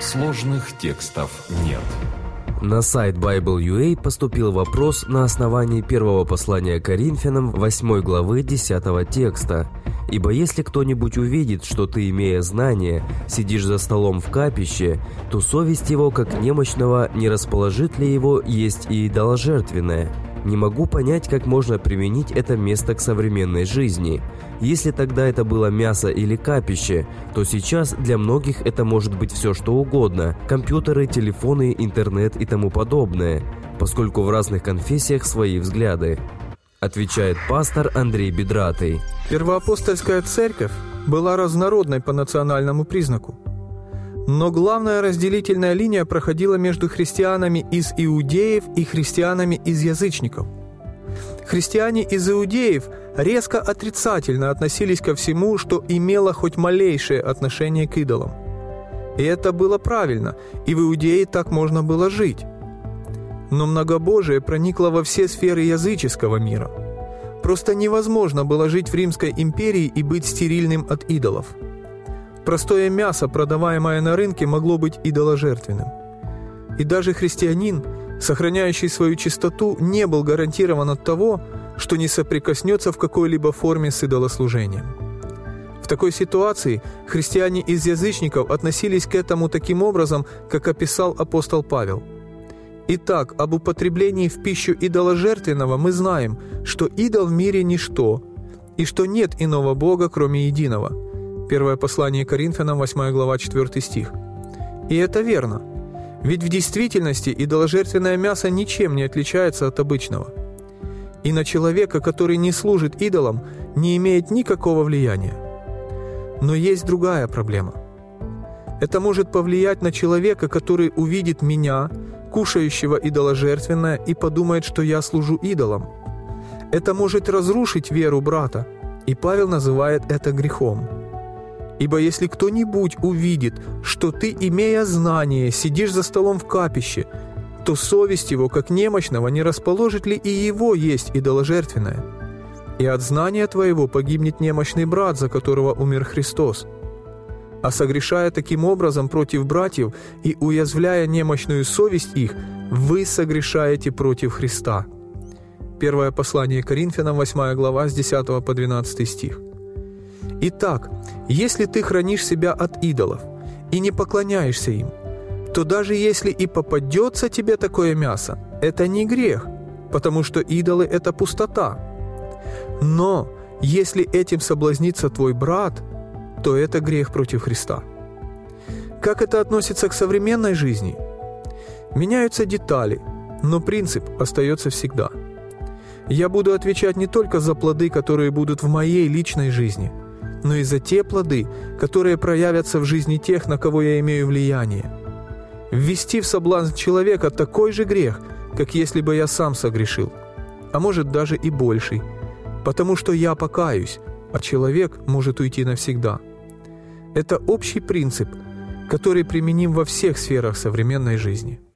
Сложных текстов нет. На сайт Bible.ua поступил вопрос на основании первого послания Коринфянам 8 главы 10 текста. «Ибо если кто-нибудь увидит, что ты, имея знание, сидишь за столом в капище, то совесть его, как немощного, не расположит ли его есть и идоложертвенное?» Не могу понять, как можно применить это место к современной жизни. Если тогда это было мясо или капище, то сейчас для многих это может быть все что угодно – компьютеры, телефоны, интернет и тому подобное, поскольку в разных конфессиях свои взгляды. Отвечает пастор Андрей Бедратый. Первоапостольская церковь была разнородной по национальному признаку. Но главная разделительная линия проходила между христианами из иудеев и христианами из язычников. Христиане из иудеев резко отрицательно относились ко всему, что имело хоть малейшее отношение к идолам. И это было правильно, и в Иудее так можно было жить. Но многобожие проникло во все сферы языческого мира. Просто невозможно было жить в Римской империи и быть стерильным от идолов – Простое мясо, продаваемое на рынке, могло быть идоложертвенным. И даже христианин, сохраняющий свою чистоту, не был гарантирован от того, что не соприкоснется в какой-либо форме с идолослужением. В такой ситуации христиане из язычников относились к этому таким образом, как описал апостол Павел. Итак, об употреблении в пищу идоложертвенного мы знаем, что идол в мире – ничто, и что нет иного Бога, кроме единого – Первое послание Коринфянам, 8 глава, 4 стих. И это верно. Ведь в действительности идоложертвенное мясо ничем не отличается от обычного. И на человека, который не служит идолам, не имеет никакого влияния. Но есть другая проблема. Это может повлиять на человека, который увидит меня, кушающего идоложертвенное, и подумает, что я служу идолам. Это может разрушить веру брата, и Павел называет это грехом. Ибо если кто-нибудь увидит, что ты, имея знание, сидишь за столом в капище, то совесть его, как немощного, не расположит ли и его есть идоложертвенное? И от знания твоего погибнет немощный брат, за которого умер Христос. А согрешая таким образом против братьев и уязвляя немощную совесть их, вы согрешаете против Христа». Первое послание Коринфянам, 8 глава, с 10 по 12 стих. Итак, если ты хранишь себя от идолов и не поклоняешься им, то даже если и попадется тебе такое мясо, это не грех, потому что идолы – это пустота. Но если этим соблазнится твой брат, то это грех против Христа. Как это относится к современной жизни? Меняются детали, но принцип остается всегда. Я буду отвечать не только за плоды, которые будут в моей личной жизни – но и за те плоды, которые проявятся в жизни тех, на кого я имею влияние. Ввести в соблазн человека такой же грех, как если бы я сам согрешил, а может даже и больший, потому что я покаюсь, а человек может уйти навсегда. Это общий принцип, который применим во всех сферах современной жизни –